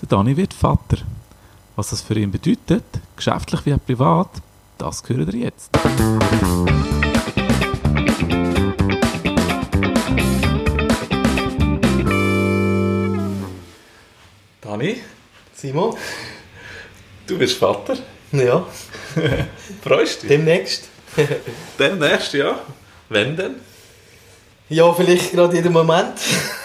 Der Dani wird Vater. Was das für ihn bedeutet, geschäftlich wie auch privat, das hören ihr jetzt. Dani, Simon? du bist Vater. Ja, Freust du dich? demnächst. Demnächst, ja. Wenn denn? Ja, vielleicht gerade in dem Moment.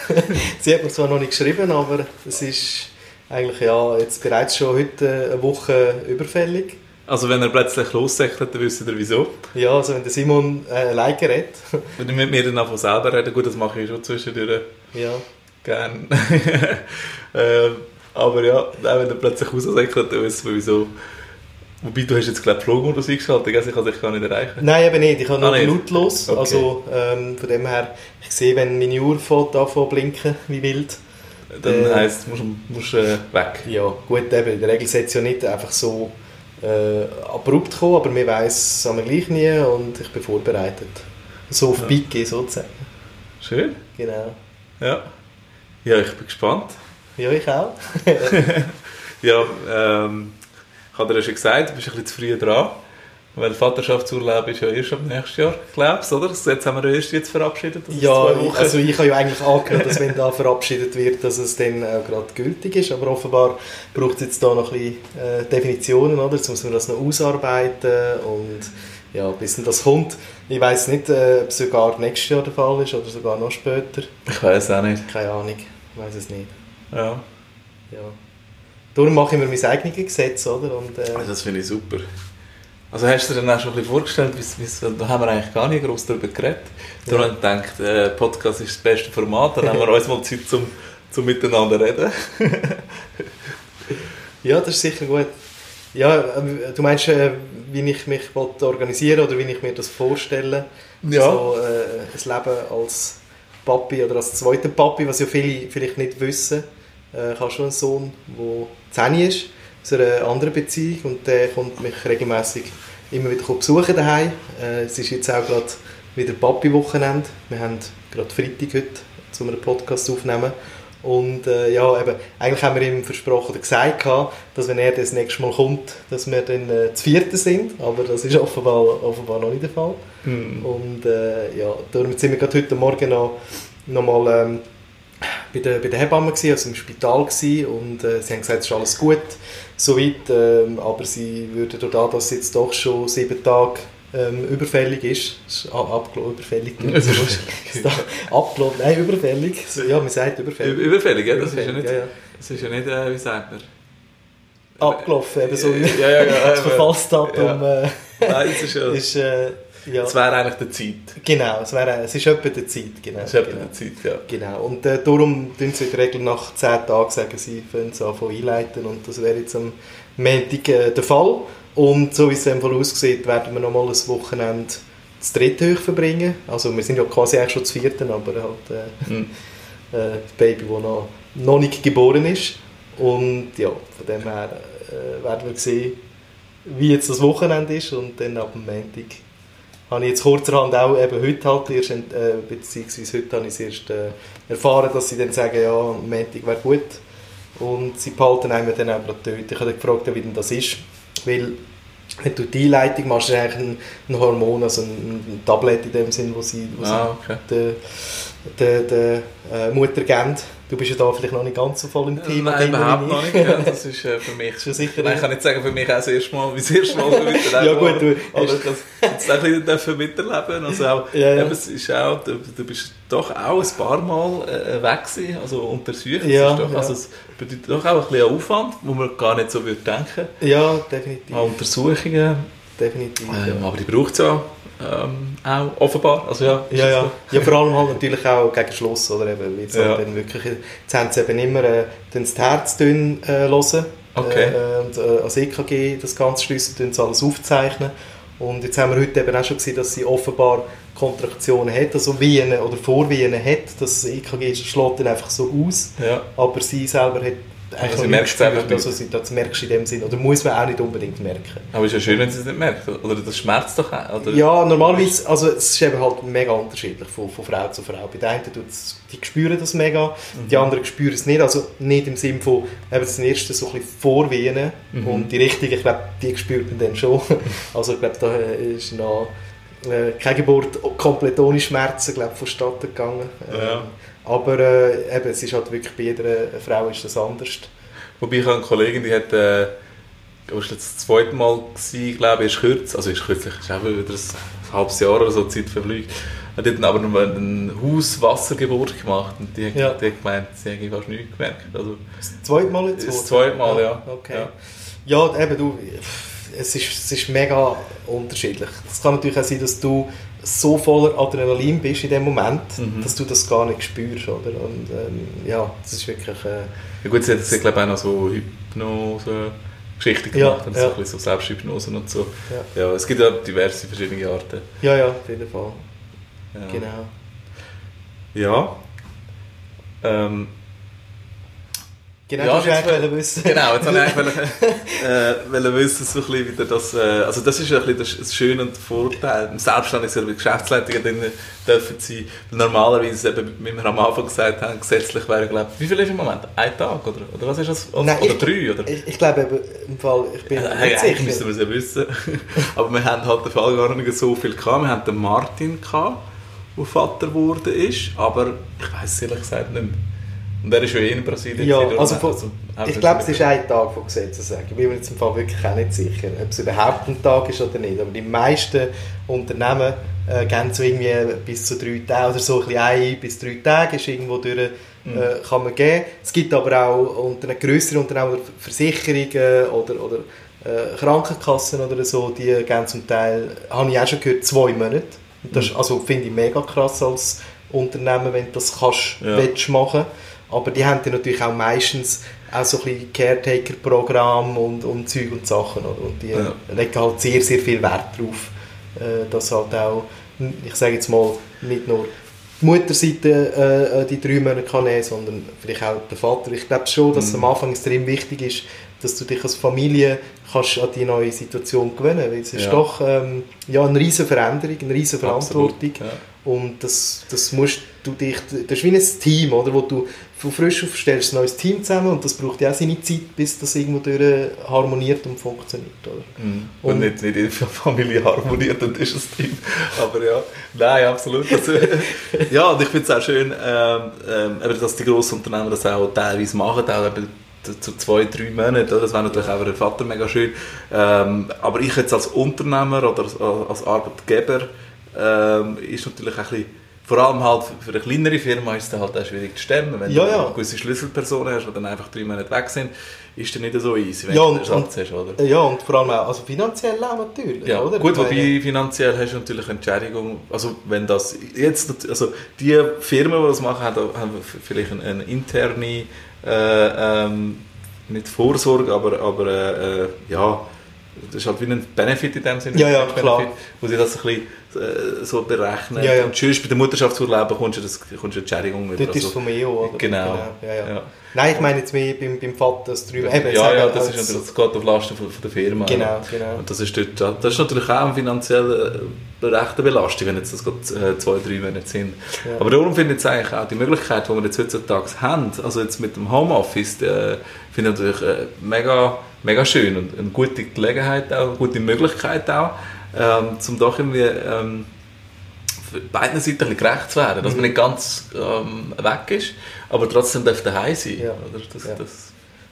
Sie hat mir zwar noch nicht geschrieben, aber es ist eigentlich ja, jetzt bereits schon heute eine Woche überfällig. Also wenn er plötzlich lossäckelt, dann wisst ihr wieso. Ja, also wenn der Simon äh, alleine redet. Wenn ich mit mir dann von selber reden, gut, das mache ich schon zwischendurch ja. gern. ähm, aber ja, auch wenn er plötzlich raussäckelt, dann wisst ihr wieso. Wobei, du hast jetzt glaube ich Flugmodus eingeschaltet, gell? ich kann dich gar nicht erreichen. Nein, eben nicht. Ich habe Ah, nur nicht? lautlos. Okay. Also ähm, von dem her, ich sehe, wenn meine Uhr anfängt zu blinken, wie wild. Dann Äh, heisst es, musst du musst, äh, weg. Ja, gut, eben, in der Regel sollte es ja nicht einfach so äh, abrupt kommen, aber mir weiss es gleich nie und ich bin vorbereitet. So auf Ja. Pike sozusagen. Schön. Genau. Ja. Ja, ich bin gespannt. Ja, ich auch. Ja, ähm, ich habe dir ja schon gesagt, du bist ein bisschen zu früh dran. Weil Vaterschaftsurlaub ist ja erst ab nächstes Jahr, glaubst du, oder? Jetzt haben wir erst jetzt verabschiedet. ja, also ich habe ja eigentlich angenommen, dass wenn da verabschiedet wird, dass es dann auch gerade gültig ist, aber offenbar braucht es jetzt da noch ein bisschen äh, Definitionen, oder? Jetzt muss man das noch ausarbeiten und ja, bis das kommt. Ich weiß nicht, äh, ob es sogar nächstes Jahr der Fall ist oder sogar noch später. Ich weiß auch nicht. Keine Ahnung, ich weiß es nicht. Ja. Ja. Darum mache ich mir mein eigenes Gesetz, oder? Und, äh, Also Das finde ich super. Also hast du dir dann auch schon ein bisschen vorgestellt, wie's, wie's, da haben wir eigentlich gar nicht groß darüber geredet. Darum Ja. ich gedacht, äh, Podcast ist das beste Format, dann haben wir uns mal Zeit zum, zum Miteinander reden. ja, das ist sicher gut. Ja, äh, du meinst, äh, wie ich mich organisieren oder wie ich mir das vorstelle? Ja. So äh, ein Leben als Papi oder als zweiter Papi, was ja viele vielleicht nicht wissen. Äh, ich habe schon einen Sohn, der 10 ist, aus einer anderen Beziehung und der kommt mich regelmäßig immer wieder besuchen daheim. Äh, es ist jetzt auch gerade wieder Papi-Wochenende. Wir haben gerade Freitag heute, zu einem Podcast aufnehmen. Und äh, ja, eben, eigentlich haben wir ihm versprochen oder gesagt, dass wenn er das nächste Mal kommt, dass wir dann äh, zu vierten sind. Aber das ist offenbar, offenbar noch nicht der Fall. Hm. Und äh, ja, darum sind wir gerade heute Morgen noch, noch mal ähm, bei, der, bei der Hebamme gewesen, also im Spital gewesen, und äh, sie haben gesagt, es ist alles gut soweit, ähm, aber sie würden durch das, dass es jetzt doch schon sieben Tage ähm, überfällig ist, ist a- abgelaufen, überfällig, Überfällig. abgelaufen, nein, überfällig, so, ja, man sagt überfällig. Überfällig, ja? Das ist ja Überfällig, nicht, ja, ja. Das ist ja nicht äh, wie sagt man? Abgelaufen, eben so wie Ja, ja, ja. das Verfallsdatum äh, Nein, ist ja... ist, äh, ja, Es wäre eigentlich die Zeit. genau, es, wäre, es ist etwa die Zeit, genau. Es ist etwa genau. die Zeit, ja. Genau, und äh, darum tun sie in der Regel nach 10 Tagen sagen, sie fangen es an von einleiten und das wäre jetzt am Montag äh, der Fall. Und so wie es dann aussieht, werden wir nochmal ein Wochenende das dritte hoch verbringen. Also wir sind ja quasi eigentlich schon zu vierten, aber halt äh, Hm. äh, das Baby, das noch, noch nicht geboren ist. Und ja, von dem her äh, werden wir sehen, wie jetzt das Wochenende ist und dann ab dem Montag habe ich jetzt kurzerhand auch eben heute halt erst, äh, beziehungsweise heute habe ich es erst äh, erfahren, dass sie dann sagen, ja, am Montag wäre gut. Und sie behalten einem dann auch dort. Ich habe dann gefragt, wie denn das ist, weil wenn du die Einleitung machst, ist eigentlich ein, ein Hormon, also ein, ein Tablet in dem Sinn, wo sie, wo Ah, okay. sie der, der, der äh, Mutter geben. Du bist ja da vielleicht noch nicht ganz so voll im Thema. Nein, überhaupt noch nicht. Ja, das ist äh, für mich... Schon sicher Nein, ich kann nicht sagen, für mich auch das erste Mal, wie das erste Mal mit der Ja, gut, du- Aber ich jetzt auch ein bisschen miterleben. Also auch, Ja, ja. Eben, es ist auch, du, du bist doch auch ein paar Mal äh, weg gewesen, also untersucht. Ja, ist doch, ja. also es bedeutet doch auch ein bisschen Aufwand, wo man gar nicht so würde denken. Ja, definitiv. An Untersuchungen, definitiv ähm, aber die braucht es ja ähm, auch offenbar. Also ja, Ja, ja. so. ja, vor allem halt natürlich auch gegen Schluss, oder eben, jetzt Ja. halt dann wirklich, jetzt haben sie eben immer äh, dann das Herz dünn, äh, hören Okay. äh, und äh, als EKG das Ganze schliessen, sie alles aufzeichnen und jetzt haben wir heute eben auch schon gesehen, dass sie offenbar Kontraktionen hat, also Venen oder Vorvenen hat, das EKG schlägt dann einfach so aus, Ja. aber sie selber hat Also merkst nicht du selber gespürt. Also, das merkst du in dem Sinn. Oder muss man auch nicht unbedingt merken. Aber es ist ja schön, wenn sie es nicht merkt. Oder das schmerzt doch auch. Oder? Ja, normalerweise, also es ist eben halt mega unterschiedlich von, von Frau zu Frau. Bei den einen tut's, die spüren das mega, Mhm. die anderen spüren es nicht. Also nicht im Sinne von, eben das erste so ein bisschen vorwehen Mhm. und die richtige, ich glaube, die spürt man dann schon. Also ich glaube, da ist noch äh, keine Geburt komplett ohne Schmerzen, glaube ich, vonstatten gegangen. Ja. Aber äh, eben, es ist halt wirklich bei jeder Frau ist das anders. Wobei ich habe eine Kollegin, die hat, äh, das das zweite Mal, gewesen, glaube ich, ist kürzlich, also ist kürzlich, ist auch wieder ein halbes Jahr oder so Zeit verfliegt, hat dort aber eine Hauswassergeburt gemacht und die, hat- Ja. die hat gemeint, sie hätte fast nichts gemerkt. Also, Das zweite Mal jetzt? das zweite Mal, ja. Okay. Ja, eben du, es ist, es ist mega unterschiedlich. Es kann natürlich auch sein, dass du so voller Adrenalin bist in dem Moment, Mhm. dass du das gar nicht spürst, oder? Und ähm, ja, das ist wirklich... Äh, Ja gut, sie hat, hat glaube ich auch noch so Hypnose Geschichten Ja, gemacht, und ja. so ein bisschen so Selbsthypnose und so. ja. Ja, es gibt ja diverse verschiedene Arten. ja, ja, auf jeden Fall. Ja. Genau. Ja. Ähm, Genau, Ja, das will- wollen wissen. Genau, jetzt wollte ich eigentlich äh, wissen, so ein bisschen wieder das, äh, also das ist ein bisschen das, Schöne und der Vorteil, im Selbstständigen sind wir Geschäftsleitungen drin dürfen sein, weil normalerweise, eben, wie wir am Anfang gesagt haben, gesetzlich wäre, glaube ich, wie viel ist im Moment? Ein Tag, oder, oder was ist das? Oder, Nein, oder ich- drei, oder? Ich, ich glaube eben, im Fall, ich bin eigentlich müssten sicher. wir es ja wissen. Aber wir haben halt den Fall gar nicht so viel gehabt. Wir hatten den Martin, gehabt, der Vater geworden ist, aber ich weiß es ehrlich gesagt nicht mehr. Und er ist ja eh in Brasilien. Ja, also von- haben Ich glaube, es ist ein Tag von Gesetzessagen. Ich bin mir jetzt im Fall wirklich auch nicht sicher, ob es überhaupt ein Tag ist oder nicht. Aber die meisten Unternehmen äh, gehen so irgendwie bis zu drei Tage oder so ein bisschen ein bis drei Tage ist irgendwo durch, äh, kann man geben. Es gibt aber auch unter einem grösseren Unternehmen oder Versicherungen oder, oder äh, Krankenkassen oder so, die geben zum Teil, habe ich auch schon gehört, zwei Monate. Und das ist- also finde ich mega krass als Unternehmen, wenn du das kannst, Ja. willst machen. Aber die haben dann natürlich auch meistens auch so ein bisschen Caretaker-Programm und, und Zeug und Sachen. Oder? Und die Ja. legen halt sehr, sehr viel Wert darauf, äh, dass halt auch, ich sage jetzt mal, nicht nur die Mutterseite äh, die drei Monate kann nehmen, sondern vielleicht auch der Vater. Ich glaube schon, dass es Mhm. am Anfang extrem wichtig ist, dass du dich als Familie kannst an die neue Situation gewöhnen weil es ist Ja. doch ähm, ja, eine riesige Veränderung, eine riesige Verantwortung. Absolut, ja. Und das, das musst du dich, das ist wie ein Team, oder, wo du von frisch auf stellst ein neues Team zusammen und das braucht ja auch seine Zeit, bis das irgendwo durch harmoniert und funktioniert, oder? Mhm. Und, Und- nicht, nicht in der Familie harmoniert und ist es Team. Aber ja, nein, absolut. Also, ja, und ich finde es auch schön, ähm, eben, dass die grossen Unternehmen das auch teilweise machen, auch eben zu zwei, drei Monaten. oder? Das wäre natürlich auch für den Vater mega schön. Ähm, aber ich jetzt als Unternehmer oder als, als Arbeitgeber ähm, ist natürlich ein bisschen, vor allem halt für eine kleinere Firma ist es halt auch schwierig zu stemmen. Wenn Ja, du ja. gewisse Schlüsselpersonen hast, die dann einfach drei Monate weg sind, ist das nicht so easy, wenn Ja, du einen Ersatz hast, oder? Ja, und vor allem auch also finanziell auch natürlich, Ja, oder? gut, wobei finanziell hast du natürlich Entschädigung, also wenn das jetzt, also die Firmen, die das machen, haben, haben vielleicht eine, eine interne, äh, ähm, nicht Vorsorge, aber, aber äh, äh, ja, das ist halt wie ein Benefit in dem Sinne. Ja, ja, klar. Wo sie das ein bisschen äh, so berechnen. Ja, ja. Und sonst bei der Mutterschaftsurlaub bekommst du, das, bekommst du Entschädigung über. Dort ist es vom EO, oder? Genau. ja, ja. Ja. Nein, ich meine jetzt mehr beim, beim Vater, das drüber. Ja, Eben, ja, sagen, das, ist natürlich, das geht auf Lasten von, von der Firma. Genau, genau. Und das ist, dort, das ist natürlich auch eine finanzielle äh, rechte Belastung, wenn jetzt das gerade äh, zwei, drei Monate sind. Ja. Aber darum finde ich jetzt eigentlich auch die Möglichkeit, die wir jetzt heutzutage haben, also jetzt mit dem Homeoffice, äh, finde ich natürlich äh, mega, mega schön und eine gute Gelegenheit auch, eine gute Möglichkeit auch, ähm, zum doch irgendwie ähm, beiden Seiten gerecht zu werden, dass Mhm. man nicht ganz ähm, weg ist, aber trotzdem darf daheim sein. Ja. Oder? Das, Ja. das,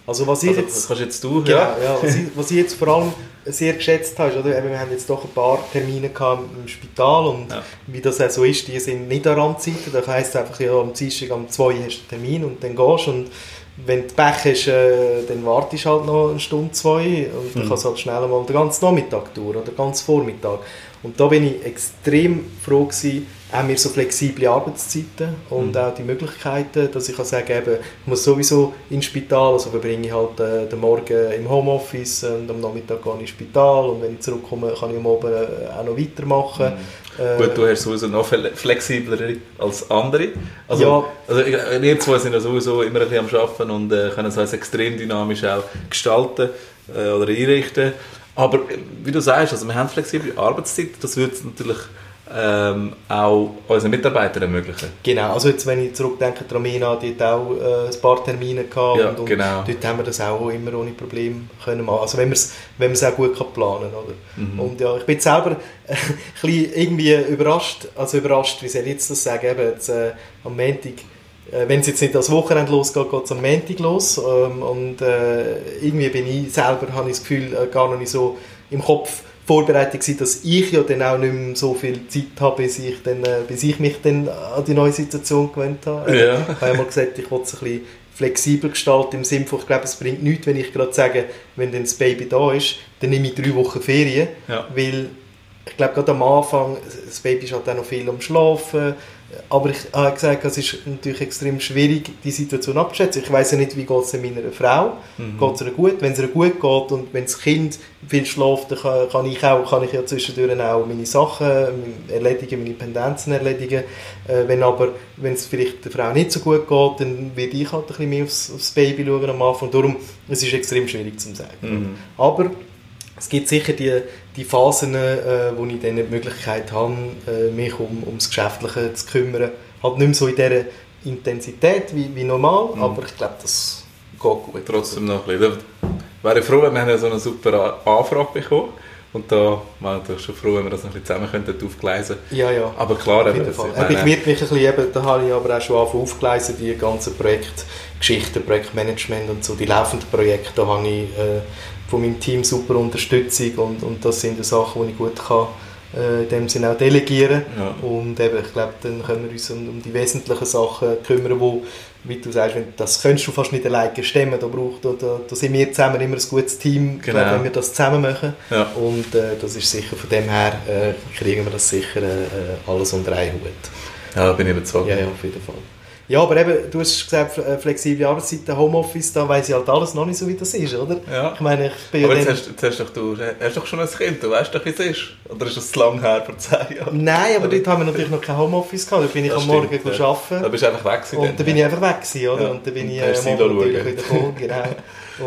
Also was ich also, jetzt... kannst jetzt du, Genau, ja. ja. was, ich, was ich jetzt vor allem sehr geschätzt habe, ist, oder, wir haben jetzt doch ein paar Termine gehabt im Spital und Ja. wie das auch so ist, die sind nicht an Randzeiten. Das heisst einfach, ja, am Dienstag um 2 Uhr hast du einen Termin und dann gehst du und wenn du Pech hast, äh, dann wartest du halt noch eine Stunde, zwei und dann Mhm. kannst du halt schnell mal den ganzen Nachmittag durch oder den ganzen Vormittag. Und da bin ich extrem froh gewesen, auch wir so flexible Arbeitszeiten und Mhm. auch die Möglichkeiten, dass ich kann sagen eben, ich muss sowieso ins Spital, also verbringe ich halt äh, den Morgen im Homeoffice und am Nachmittag gehe ich ins Spital und wenn ich zurückkomme, kann ich am Abend äh, auch noch weitermachen. Mhm. Äh, Gut, du hast sowieso noch fle- flexibler als andere. Also, Ja. also wir zwei sind ja sowieso immer ein bisschen am Arbeiten und äh, können es also extrem dynamisch auch gestalten äh, oder einrichten. Aber äh, wie du sagst, also wir haben flexible Arbeitszeit, das wird natürlich ähm, auch unseren Mitarbeitern ermöglichen. Genau, also jetzt, wenn ich zurückdenke, Romina, die hat auch äh, ein paar Termine gehabt Ja, und, und genau. dort haben wir das auch immer ohne Probleme können machen. Also wenn man es wenn man's auch gut kann planen oder? Mhm. Und ja, ich bin selber ein bisschen irgendwie überrascht, also überrascht, wie soll ich jetzt das sagen, eben jetzt, äh, am Montag, äh, wenn es jetzt nicht das Wochenende losgeht, geht es am Montag los ähm, und äh, irgendwie bin ich selber, habe ich das Gefühl, äh, gar noch nicht so im Kopf vorbereitet gewesen, dass ich ja dann auch nicht mehr so viel Zeit habe, bis ich, dann, äh, bis ich mich dann an die neue Situation gewöhnt habe. Ja. Ich habe ja mal gesagt, ich wollte es ein bisschen flexibel gestalten, im Sinne von, ich glaube, es bringt nichts, wenn ich gerade sage, wenn dann das Baby da ist, dann nehme ich drei Wochen Ferien, Ja. weil ich glaube, gerade am Anfang, das Baby ist halt auch noch viel am Schlafen, aber ich habe gesagt, es ist natürlich extrem schwierig, die Situation abzuschätzen. Ich weiß ja nicht, wie geht es meiner Frau. Mhm. Geht es ihr gut? Wenn es ihr gut geht und wenn das Kind viel schläft, dann kann, kann ich auch, kann ich ja zwischendurch auch meine Sachen erledigen, meine Pendenzen erledigen. Äh, wenn aber, wenn es vielleicht der Frau nicht so gut geht, dann werde ich halt ein bisschen mehr aufs, aufs Baby schauen am Anfang. Darum, es ist extrem schwierig zu sagen. Mhm. Aber es gibt sicher die, die Phasen, äh, wo ich dann die Möglichkeit habe, äh, mich um, ums Geschäftliche zu kümmern. Halt nicht mehr so in dieser Intensität wie, wie normal, Mhm. aber ich glaube, das geht gut. Trotzdem noch ein bisschen. Da wäre ich froh, wenn wir haben so eine super Anfrage bekommen und da wäre ich schon froh, wenn wir das noch ein bisschen zusammen könnten aufgleisen Ja, ja. Aber klar, Auf jeden das- Fall. ich ich meine- werde mich ein bisschen, eben, da habe ich aber auch schon aufgeleisen, die ganzen Projektgeschichten, Projektmanagement und so, die laufenden Projekte, da habe ich äh, von meinem Team super Unterstützung und, und das sind die Sachen, die ich gut kann, äh, in dem Sinne auch delegieren Ja. und eben, ich glaube, dann können wir uns um, um die wesentlichen Sachen kümmern, wo, wie du sagst, wenn, das könntest du fast nicht alleine stemmen, da, braucht, da, da, da sind wir zusammen immer ein gutes Team, Genau. glaub, wenn wir das zusammen machen Ja. und äh, das ist sicher, von dem her äh, kriegen wir das sicher äh, alles unter einen Hut. Ja, bin ich überzeugt. Ja, ja, auf jeden Fall. Ja, aber eben, du hast gesagt, äh, flexible Arbeitszeiten, Homeoffice, da weiss ich halt alles noch nicht so, wie das ist, oder? Ja. Ich meine, ich bin ja Aber jetzt dann... hast, jetzt hast doch du hast doch schon ein Kind, du weißt doch, wie es ist. Oder ist das zu lang her, vor zehn Jahren? Nein, aber dort haben wir natürlich noch kein Homeoffice gehabt, da bin ich Das am stimmt, Morgen ja. arbeiten. Da bist du einfach weg gewesen Und dann, bin ich einfach weg gewesen, oder? Ja. Und dann bin Und ich äh, morgen natürlich wieder gekommen, genau.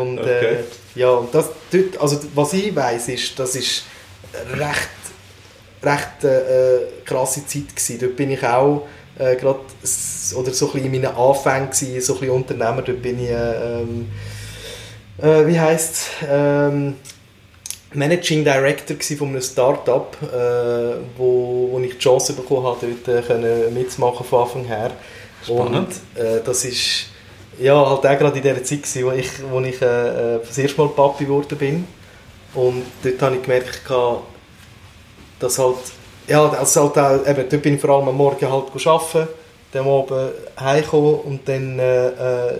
Und Okay. äh, ja, und das, dort, also was ich weiss, ist, das ist recht, recht äh, krasse Zeit gewesen. Dort bin ich auch äh, gerade oder so ein in meinen Anfängen gewesen, so ein Unternehmer. Dort bin ich, äh, ähm, äh, wie heisst ähm, Managing Director von einem Start-up, äh, wo, wo ich die Chance bekommen habe, dort äh, können mitzumachen von Anfang her. Spannend. Und äh, das ist ja halt auch gerade in der Zeit gsi, wo ich, wo ich äh, äh, das erste Mal Papi geworden bin. Und dort habe ich gemerkt, dass halt, ja, also halt auch, eben, dort bin ich vor allem am Morgen halt arbeiten, dann am Abend heimgekommen und dann äh, äh,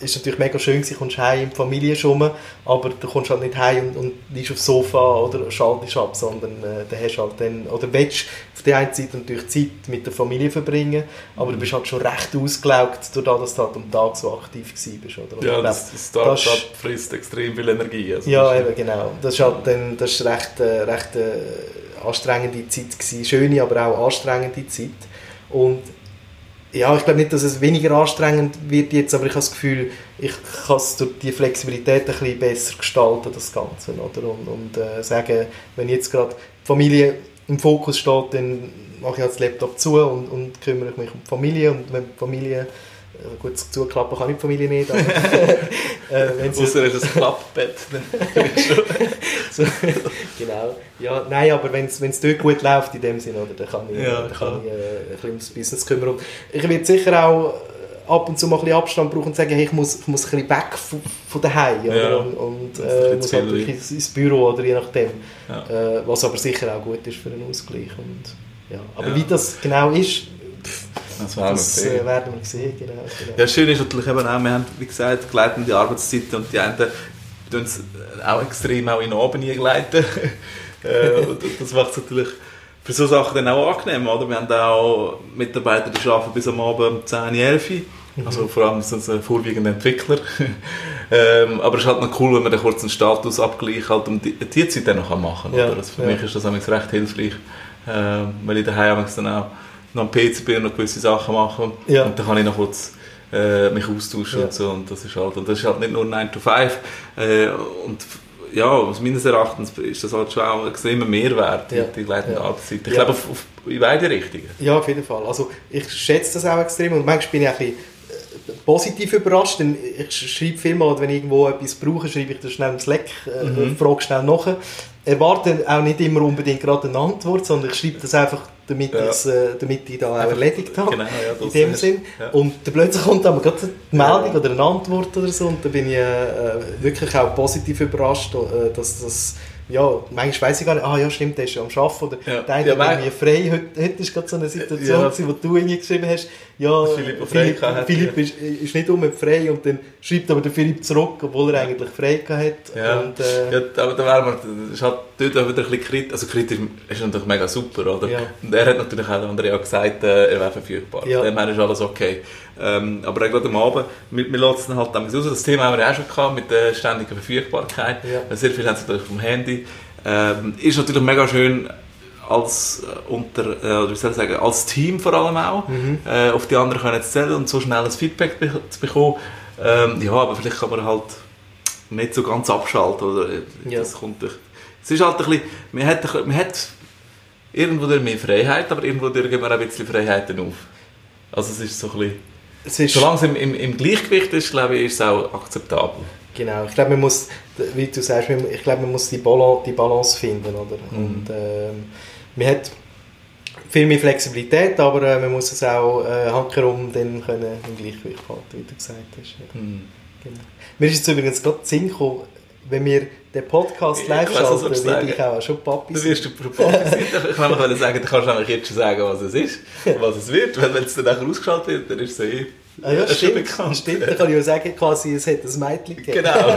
ist natürlich mega schön gewesen, kommst heim in die Familie schon, aber du kommst halt nicht heim und, und liegst aufs Sofa oder schaltest ab, sondern äh, dann hast halt dann, oder willst auf der einen Seite natürlich Zeit mit der Familie verbringen, aber du bist halt schon recht ausgelaugt, dadurch, dass du halt am Tag so aktiv bist. Oder? Und Ja, ich das, glaub, das Start-up das- frisst extrem viel Energie. Also ja, das ist- eben, genau. Das ist halt dann, das ist recht, äh, recht äh, anstrengende Zeit gewesen. Schöne, aber auch anstrengende Zeit. Und ja, ich glaube nicht, dass es weniger anstrengend wird jetzt, aber ich habe das Gefühl, ich kann es durch die Flexibilität ein bisschen besser gestalten, das Ganze, oder? Und, und äh, sagen, wenn jetzt gerade die Familie im Fokus steht, dann mache ich halt das Laptop zu und, und kümmere mich um die Familie und wenn die Familie äh, gut, zuklappen kann ich die Familie nicht, aber äh, ist ein Klappbett. so, genau. Ja, nein, aber wenn es dort gut läuft in dem Sinne, oder, dann kann ich, Ja, dann kann ich äh, ein bisschen ums Business kümmern. Und ich werde sicher auch äh, ab und zu mal ein bisschen Abstand brauchen und sagen, hey, ich muss, ich muss ein bisschen weg von, von daheim? Ja. und, und äh, muss zu halt wirklich ins Büro oder je nachdem. Ja. Äh, was aber sicher auch gut ist für einen Ausgleich. Und, ja. Aber wie das genau ist, Das werden wir das sehen. äh, werden wir sehen. Genau, genau. Ja, schön ist natürlich eben auch, wir haben, wie gesagt, gleitende Arbeitszeiten und die einen tun es auch extrem auch in den Abend und das macht es natürlich für so Sachen dann auch angenehm, oder? Wir haben auch Mitarbeiter, die arbeiten bis am Abend um 10, 11 also vor allem sind es vorwiegend Entwickler. ähm, aber es ist halt noch cool, wenn man dann kurz einen Statusabgleich halt um die, die Zeit dann noch machen kann. Ja, oder? Also für ja. mich ist das recht hilfreich, äh, weil ich daheim dann auch noch am PC bin und noch gewisse Sachen mache. Ja. Und dann kann ich noch kurz äh, mich austauschen Ja. und so. Und das ist halt, und das ist halt nicht nur 9 to 5. Äh, und ja, aus meines Erachtens ist das halt schon auch ein extremer Mehrwert, Ja. die geleitende Ja. Arbeitszeit. Ich Ja. glaube, auf, auf, in beide Richtungen. Ja, auf jeden Fall. Also ich schätze das auch extrem und manchmal bin ich auch ein bisschen äh, positiv überrascht, denn ich schreibe viel mal, wenn ich irgendwo etwas brauche, schreibe ich das schnell im Slack, äh, Mhm. frage schnell nach. Erwarte auch nicht immer unbedingt gerade eine Antwort, sondern ich schreibe das einfach, damit, Ja. es, äh, damit ich da auch erledigt habe. Genau, ja, in das dem ist- Sinn. ja. Und dann plötzlich kommt dann gerade eine Meldung oder eine Antwort oder so und da bin ich äh, äh, wirklich auch positiv überrascht, äh, dass das ja, manchmal weiss ich gar nicht, ah ja stimmt, der ist ja am Arbeiten oder Ja. der eine Ja, frei. Heute, heute ist gerade so eine Situation, Ja. wo du irgendwie geschrieben hast, ja, Philipp, Philipp, hat, Philipp ja. ist, ist nicht um frei und dann schreibt aber der Philipp zurück, obwohl er eigentlich frei gehabt hat. Ja, Und, äh, ja aber da wäre man, das ist halt dort auch wieder ein bisschen kritisch, also kritisch ist natürlich mega super, oder? Ja. Und er hat natürlich auch, hat gesagt, äh, er wäre verfügbar. Ja. Dem ist alles okay. Ähm, aber auch gerade am Abend, wir, wir lassen dann halt damals raus, das Thema haben wir auch schon gehabt, mit der ständigen Verfügbarkeit. Ja. Sehr viel haben sie natürlich vom Handy. Ähm, ist natürlich mega schön, als äh, unter, äh, oder wie soll ich sagen, als Team vor allem auch, Mhm. äh, auf die anderen können zählen und so schnell ein Feedback be zu bekommen. Ähm, ja, aber vielleicht kann man halt nicht so ganz abschalten, oder? Ja. Das kommt durch. Es ist halt ein bisschen, man hat, man hat irgendwo mehr Freiheit, aber irgendwo geben wir auch ein bisschen Freiheiten auf. Also es ist so ein bisschen, es ist, solange es im, im, im Gleichgewicht ist, glaube ich, ist es auch akzeptabel. Genau, ich glaube, man muss, wie du sagst, ich glaube, man muss die Balance, die Balance finden, oder? Mhm. Und ähm, man hat viel mehr Flexibilität, aber äh, man muss es auch äh, handherum dann können im Gleichgewicht halten, wie du gesagt hast. Ja, Hm. genau. Mir ist jetzt übrigens gerade Sinn gekommen, wenn wir den Podcast Ich live schalten, du werde ich sagen. auch schon Papi Du sein. wirst du Papi sein. Ich kann noch sagen, du kannst nämlich jetzt schon sagen, was es ist, was es wird. Wenn es dann nachher ausgeschaltet wird, dann ist es eh Ah, ja, stimmt, bekannt. stimmt. Dann kann ich ja sagen, quasi, es hat ein Mädchen gegeben. Genau.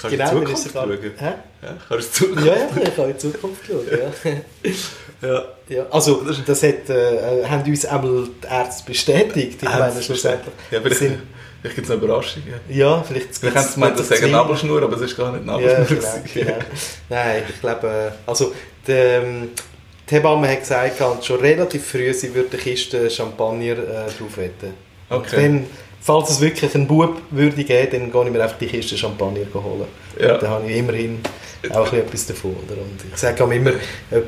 kannst Genau, du in es Zukunft schauen? Hä? Ja, kannst du Zukunft Ja, ja, ich kann in Zukunft schauen. Ja. Ja. Ja, also das hat, äh, haben uns einmal die Ärzte bestätigt. Ich meine, schlussendlich. Ja, vielleicht, sind, vielleicht gibt es eine Überraschung. Ja. ja, vielleicht haben sie gemeint, das sagen Nabelschnur, aber es ist gar nicht Nabelschnur. Ja, genau, genau. Nein, ich glaube, äh, also die, ähm, die Hebamme hat gesagt, schon relativ früh, sie würde eine Kiste Champagner äh, drauf wetten. Okay. wenn, falls es wirklich einen Bub würde geben, dann gehe ich mir einfach die Kiste Champagner holen. Ja. Dann habe ich immerhin auch etwas davon. Oder? Und ich sage auch immer, äh,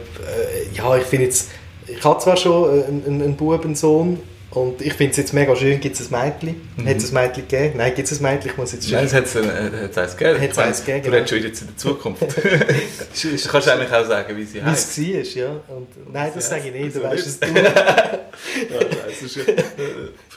ja, ich finde jetzt, ich habe zwar schon äh, einen, einen, einen Bub, einen Sohn, und ich finde es jetzt mega schön, gibt es ein Mädchen? Mhm. Hat es ein Mädchen gegeben? Nein, gibt es ein Mädchen? Ich muss jetzt Nein, es hat es eins gegeben. Hat's eins gegeben, Du genau. redest schon jetzt in der Zukunft. du kannst eigentlich auch sagen, wie sie Wie heißt. es war, ja. Und, nein, das sage ich nicht, du weißt es du. Ja, das ist ein äh,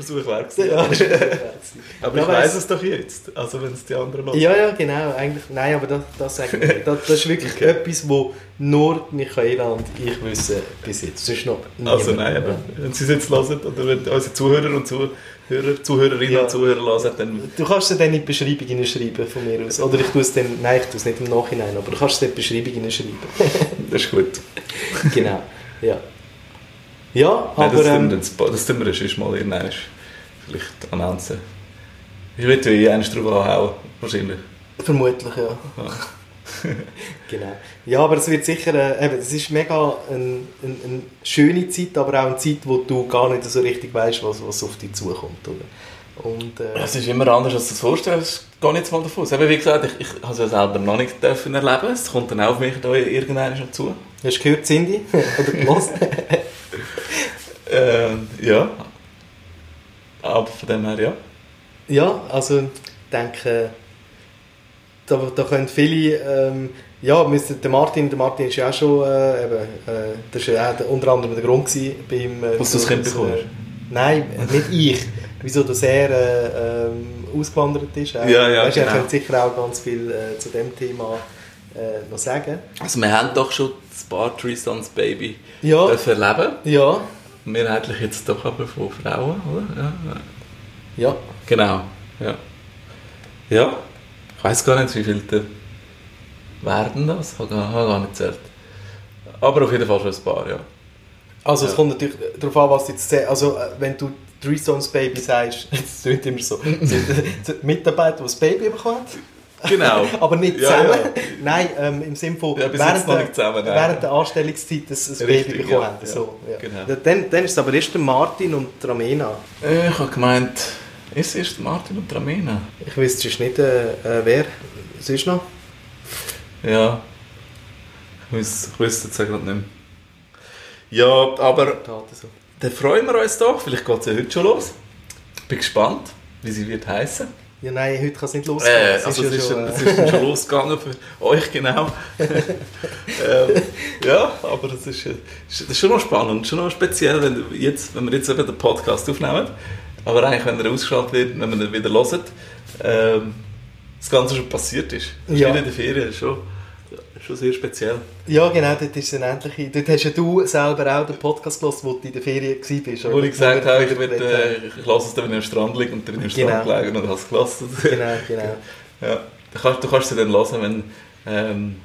Versuch wert. gewesen. ja, Aber ich weiss es doch jetzt, also wenn es die anderen hören. ja, ja, genau. Eigentlich, nein, aber das, das sage ich nicht. Das, das ist wirklich Okay. etwas, wo nur Michaela und ich wissen bis jetzt. Sonst noch niemand. Also nein, aber wenn sie es jetzt hören, oder wenn unsere Zuhörer und Zuhörer, Zuhörerinnen Ja. und Zuhörer hören, dann... Du kannst es dann in die Beschreibung hineinschreiben von mir aus. Oder ich tue es dann, nein, ich tue es nicht im Nachhinein, aber du kannst es in die Beschreibung hineinschreiben. Das ist gut. genau, ja. Ja, Nein, aber... das, tun ähm, wir, das, das tun wir sonst mal irgendwann vielleicht announcen. Ich würde ja eins drauf anhauen, wahrscheinlich. Vermutlich, ja. Ja. Genau. Ja, aber es wird sicher, äh, eben, es ist mega eine ein, ein schöne Zeit, aber auch eine Zeit, wo du gar nicht so richtig weißt, was, was auf dich zukommt. Oder? Und, äh, Es ist immer anders, als du es vorstellst. Gehe jetzt mal davon. Eben, wie gesagt, ich, ich habe es ja selber noch nicht dürfen erleben. Es kommt dann auch auf mich da irgendwann zu. hast du gehört, Cindy? Oder gelesen? Ähm, ja. Aber von dem her, ja. ja, also ich denke, da, da können viele, ähm, ja, der Martin, der Martin ist ja auch schon, äh, eben, äh, das war ja unter anderem der Grund gewesen, beim... Äh, Dass du das Kind dass, bekommst? äh, Nein, nicht ich. Wieso, dass er äh, ähm, ausgewandert ist. Auch. Ja, ja, weißt, Er genau. könnte sicher auch ganz viel äh, zu dem Thema äh, sagen. Also wir haben doch schon das paar Tristans Baby Ja. erleben. Ja, Mehrheitlich jetzt doch aber von Frauen, oder? Ja, ja. Genau, ja. Ja, ich weiß gar nicht, wie viele werden das. Ich habe gar, nicht gezählt. Aber auf jeden Fall schon ein paar, ja. Also es Ja. kommt natürlich darauf an, was du jetzt sagst. Also äh, wenn du Three Stones Baby sagst, das klingt immer so, sind Mitarbeiter, die das Baby bekommen? Genau. Aber nicht Ja, zusammen. ja. Nein, ähm, im Sinne von Ja, während, der, zusammen, nein. während der Anstellungszeit ein, ein Richtig, Baby bekommen ja, haben. ja. So, ja. Genau. Ja, Dann, dann ist es aber erst der Martin und die Ramena. Äh, ich habe gemeint, ist es erst Martin und Ramena? Ich wüsste nicht, äh, äh, wer sonst noch. Ja. Ich, weiß, ich wüsste jetzt gerade nicht mehr. Ja, aber dann freuen wir uns doch. Vielleicht geht es ja heute schon los. Bin gespannt, wie sie wird heißen. Ja, nein, heute kann es nicht losgehen. Äh, Es also es ist, schon, schon, äh, es ist schon losgegangen für euch, genau. ähm, ja, aber es ist, äh, ist, das ist schon noch spannend, schon noch speziell, wenn, jetzt, wenn wir jetzt eben den Podcast aufnehmen. Aber eigentlich, wenn er ausgeschaltet wird, wenn wir ihn wieder hören, ähm, das Ganze schon passiert ist. Das ist Ja. in der Ferien, schon, schon sehr speziell. Ja, genau, dort ist es endlich. Dort hast ja du selber auch den Podcast gehört, wo du in der Ferien warst. Wo ich gesagt habe, ich, geredet äh, ich lasse es dann, wenn ich am Strand liege und dann ich am Strand Genau. gelegen und habe es gelassen. Genau, genau. Ja, du kannst, du kannst sie dann hören, wenn, ähm,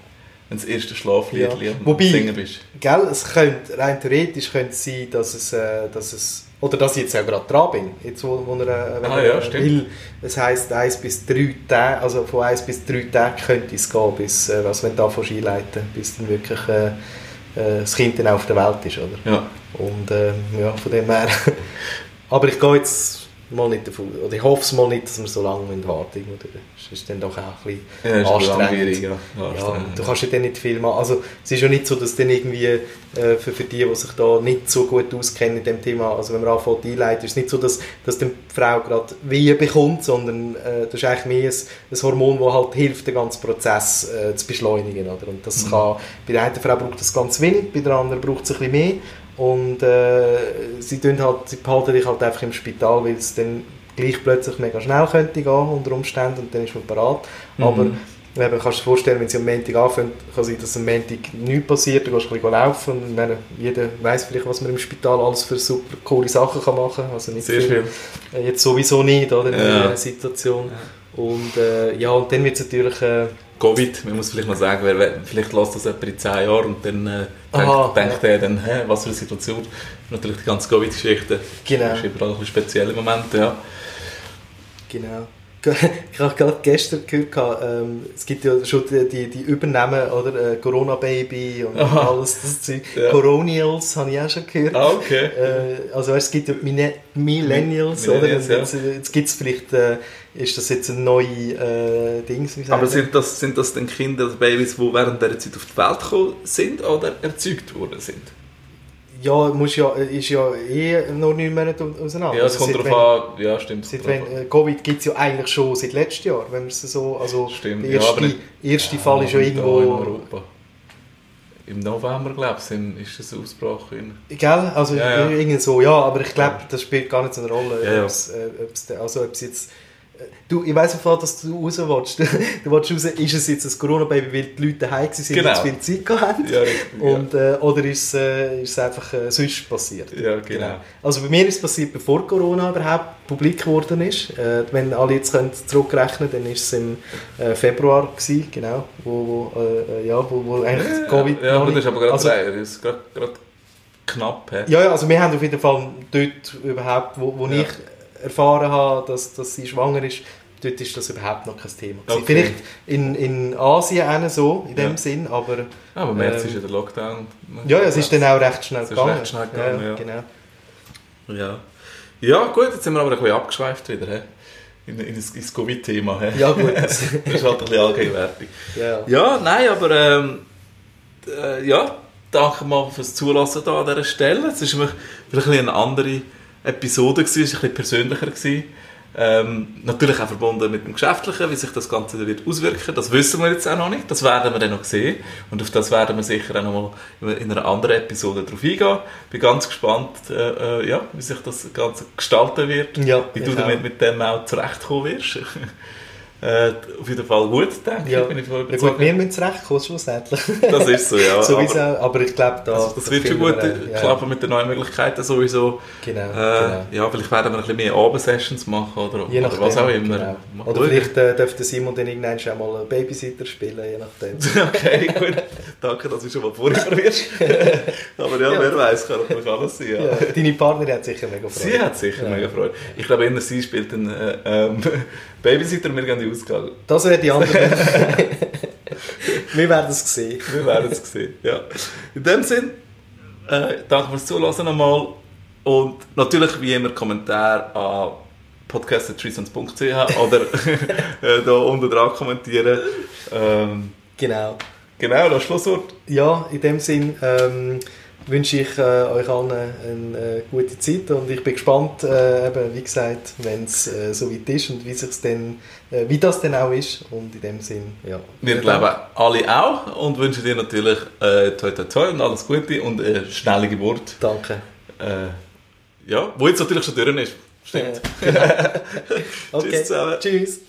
wenn das erste Schlaflied Ja. Wobei- Singen bist. Gell, es könnte, rein theoretisch könnte es sein, dass es, äh, dass es oder dass ich jetzt auch gerade dran bin, jetzt wo, wo er, äh, wenn Ah, er ja, äh, stimmt. will. Es heisst, 1 bis 3 Tage, also von 1 bis 3 Tagen könnte es gehen, bis, äh, also wenn du anfängst einleiten, bis dann wirklich äh, äh, das Kind dann auf der Welt ist, oder? Ja. Und ähm, ja, von dem her. Aber ich gehe jetzt mal nicht davon, oder ich hoffe es mal nicht, dass wir so lange warten müssen. oder? Es ist dann doch auch ein bisschen Ja, anstrengend. ja. Ja, Anstrengend. du kannst ja dann nicht viel machen. Also, es ist ja nicht so, dass dann irgendwie äh, für, für die, die sich da nicht so gut auskennen in dem Thema, also wenn man anfängt einleiten, ist es nicht so, dass, dass die Frau gerade Wehe bekommt, sondern äh, das ist eigentlich mehr ein, ein Hormon, das halt hilft, den ganzen Prozess äh, zu beschleunigen. Oder? Und das Mhm. kann, bei der einen Frau braucht das ganz wenig, bei der anderen braucht es ein bisschen mehr. Und äh, sie, halt, sie behalten dich halt einfach im Spital, weil es dann gleich plötzlich mega schnell könnte gehen unter Umständen und dann ist man parat. Mhm. Aber Eben, kannst du dir vorstellen, wenn sie am Montag anfängt, kann sein, dass am Montag nichts passiert, du gehst ein bisschen laufen und meine, jeder weiß vielleicht, was man im Spital alles für super coole Sachen kann machen kann. Also nicht Sehr viel. schön. Äh, Jetzt sowieso nicht, oder, in Ja. dieser Situation. Und äh, ja, und dann wird es natürlich... Äh, Covid, man muss vielleicht mal sagen, wer, vielleicht lässt das jemand in 10 Jahren und dann äh, denkt, Aha, denkt er dann, hä, was für eine Situation. Natürlich die ganze Covid-Geschichte Genau. ist überall ein bisschen speziell im Moment, ja. Genau. Ich habe gerade gestern gehört, ähm, es gibt ja schon die, die, die Übernahmen, oder? Äh, Corona Baby und Aha. alles das Zeug. Ja. Coronials habe ich auch schon gehört. Ah, okay. Äh, also weißt, es gibt ja Millennials, oder? Millennials, ja. Jetzt, jetzt gibt es vielleicht, äh, ist das jetzt ein neues äh, Ding, Aber sind das, sind das dann Kinder, Babys, die während dieser Zeit auf die Welt gekommen sind oder erzeugt worden sind? Ja, muss ja, ist ja eh noch neun Monate auseinander. Ja, es kommt seit darauf an, ja stimmt. Seit wenn, äh, Covid gibt es ja eigentlich schon seit letztem Jahr, wenn man es so, also Stimmt, der ja, erste, aber nicht- erste Fall ist ja irgendwo, in Europa. Im November, glaube ich, ist es ausgebrochen. gell, also Ja, ja. irgendwie so, ja, aber ich glaube, das spielt gar nicht so eine Rolle, Ja, ja. ob's, äh, ob's, also ob's jetzt, äh, du, ich weiss Fall, dass du raus willst, du willst raus, ist es jetzt ein Corona-Baby, weil die Leute daheim waren Genau. und zu viel Zeit gehabt haben, Ja, richtig. und, äh, oder ist es, äh, ist es einfach äh, sonst passiert? ja. ja, genau. Also bei mir ist es passiert, bevor Corona überhaupt publik geworden ist. Äh, wenn alle jetzt können zurückrechnen können, dann ist es im äh, Februar gewesen, genau, wo, wo, äh, ja, wo, wo eigentlich Covid Ja, aber das ist aber gerade also, also, das ist gerade, gerade knapp. He? ja, ja, also wir haben auf jeden Fall dort überhaupt, wo, wo Ja. ich erfahren habe, dass, dass sie schwanger ist, dort ist das überhaupt noch kein Thema. Okay. Vielleicht in, in Asien auch so, in dem Ja. Sinn, aber Aber im März Ähm, ist ja der Lockdown. ja, ja, es ist dann auch recht schnell Es ist gegangen. recht schnell gegangen, ja. Genau. Ja. ja, gut, jetzt sind wir aber ein bisschen abgeschweift wieder. He? In, in das, ins Covid-Thema. he? Ja, gut. das ist halt ein bisschen allgegenwärtig. Ja. Ja, nein, aber ähm, äh, ja, danke mal fürs Zulassen da an dieser Stelle. Es war vielleicht ein eine andere Episode, gewesen, es war ein bisschen persönlicher. Gewesen. Ähm, natürlich auch verbunden mit dem Geschäftlichen, wie sich das Ganze wird auswirken. Das wissen wir jetzt auch noch nicht, das werden wir dann noch sehen. Und auf das werden wir sicher auch noch mal in einer anderen Episode drauf eingehen. Bin ganz gespannt, äh, äh, ja, wie sich das Ganze gestalten wird. Ja, wie du damit mit dem auch zurechtkommen wirst. äh, auf jeden Fall gut, denke Ja. ich. Bin ich voll Ja, gut, wir müssen zurechtkommen, schlussendlich. Das ist so, ja. Sowieso, aber, aber, ich glaube, da... also das da wird schon gut äh, ja, klappen mit den neuen Möglichkeiten sowieso. Genau, Äh, genau. Ja, vielleicht werden wir ein bisschen mehr Abendsessions machen oder, Je oder was auch immer. Genau. Oder vielleicht äh, dürfte Simon dann irgendwann schon mal einen Babysitter spielen, je nachdem. okay, gut. Danke, dass du schon mal vorinformierst. Aber ja, Ja. wer weiß, kann natürlich alles sein. Ja. Deine Partnerin hat sicher mega Freude. Sie hat sicher mega Freude. Ich glaube, eher sie spielt dann äh, ähm, Babysitter, wir gehen in den Ausgang. Das wäre die andere. wir werden es sehen. Wir werden es sehen, ja. In dem Sinn, äh, danke fürs Zuhören nochmal. Und natürlich wie immer Kommentare an podcast.treasons.ch oder äh, da unten dran kommentieren. Ähm, Genau. genau, das Schlusswort. Ja, in dem Sinn ähm, wünsche ich äh, euch allen eine äh, gute Zeit und ich bin gespannt, äh, eben, wie gesagt, wenn es äh, so weit ist und wie, sich's denn, äh, wie das denn auch ist. Und in dem Sinn, ja. Wir glauben Dank. alle auch und wünschen dir natürlich äh, toi toi toi und alles Gute und eine schnelle Geburt. Danke. Äh, ja, wo jetzt natürlich schon drin ist. Stimmt. Äh, genau. okay. Tschüss zusammen. Tschüss.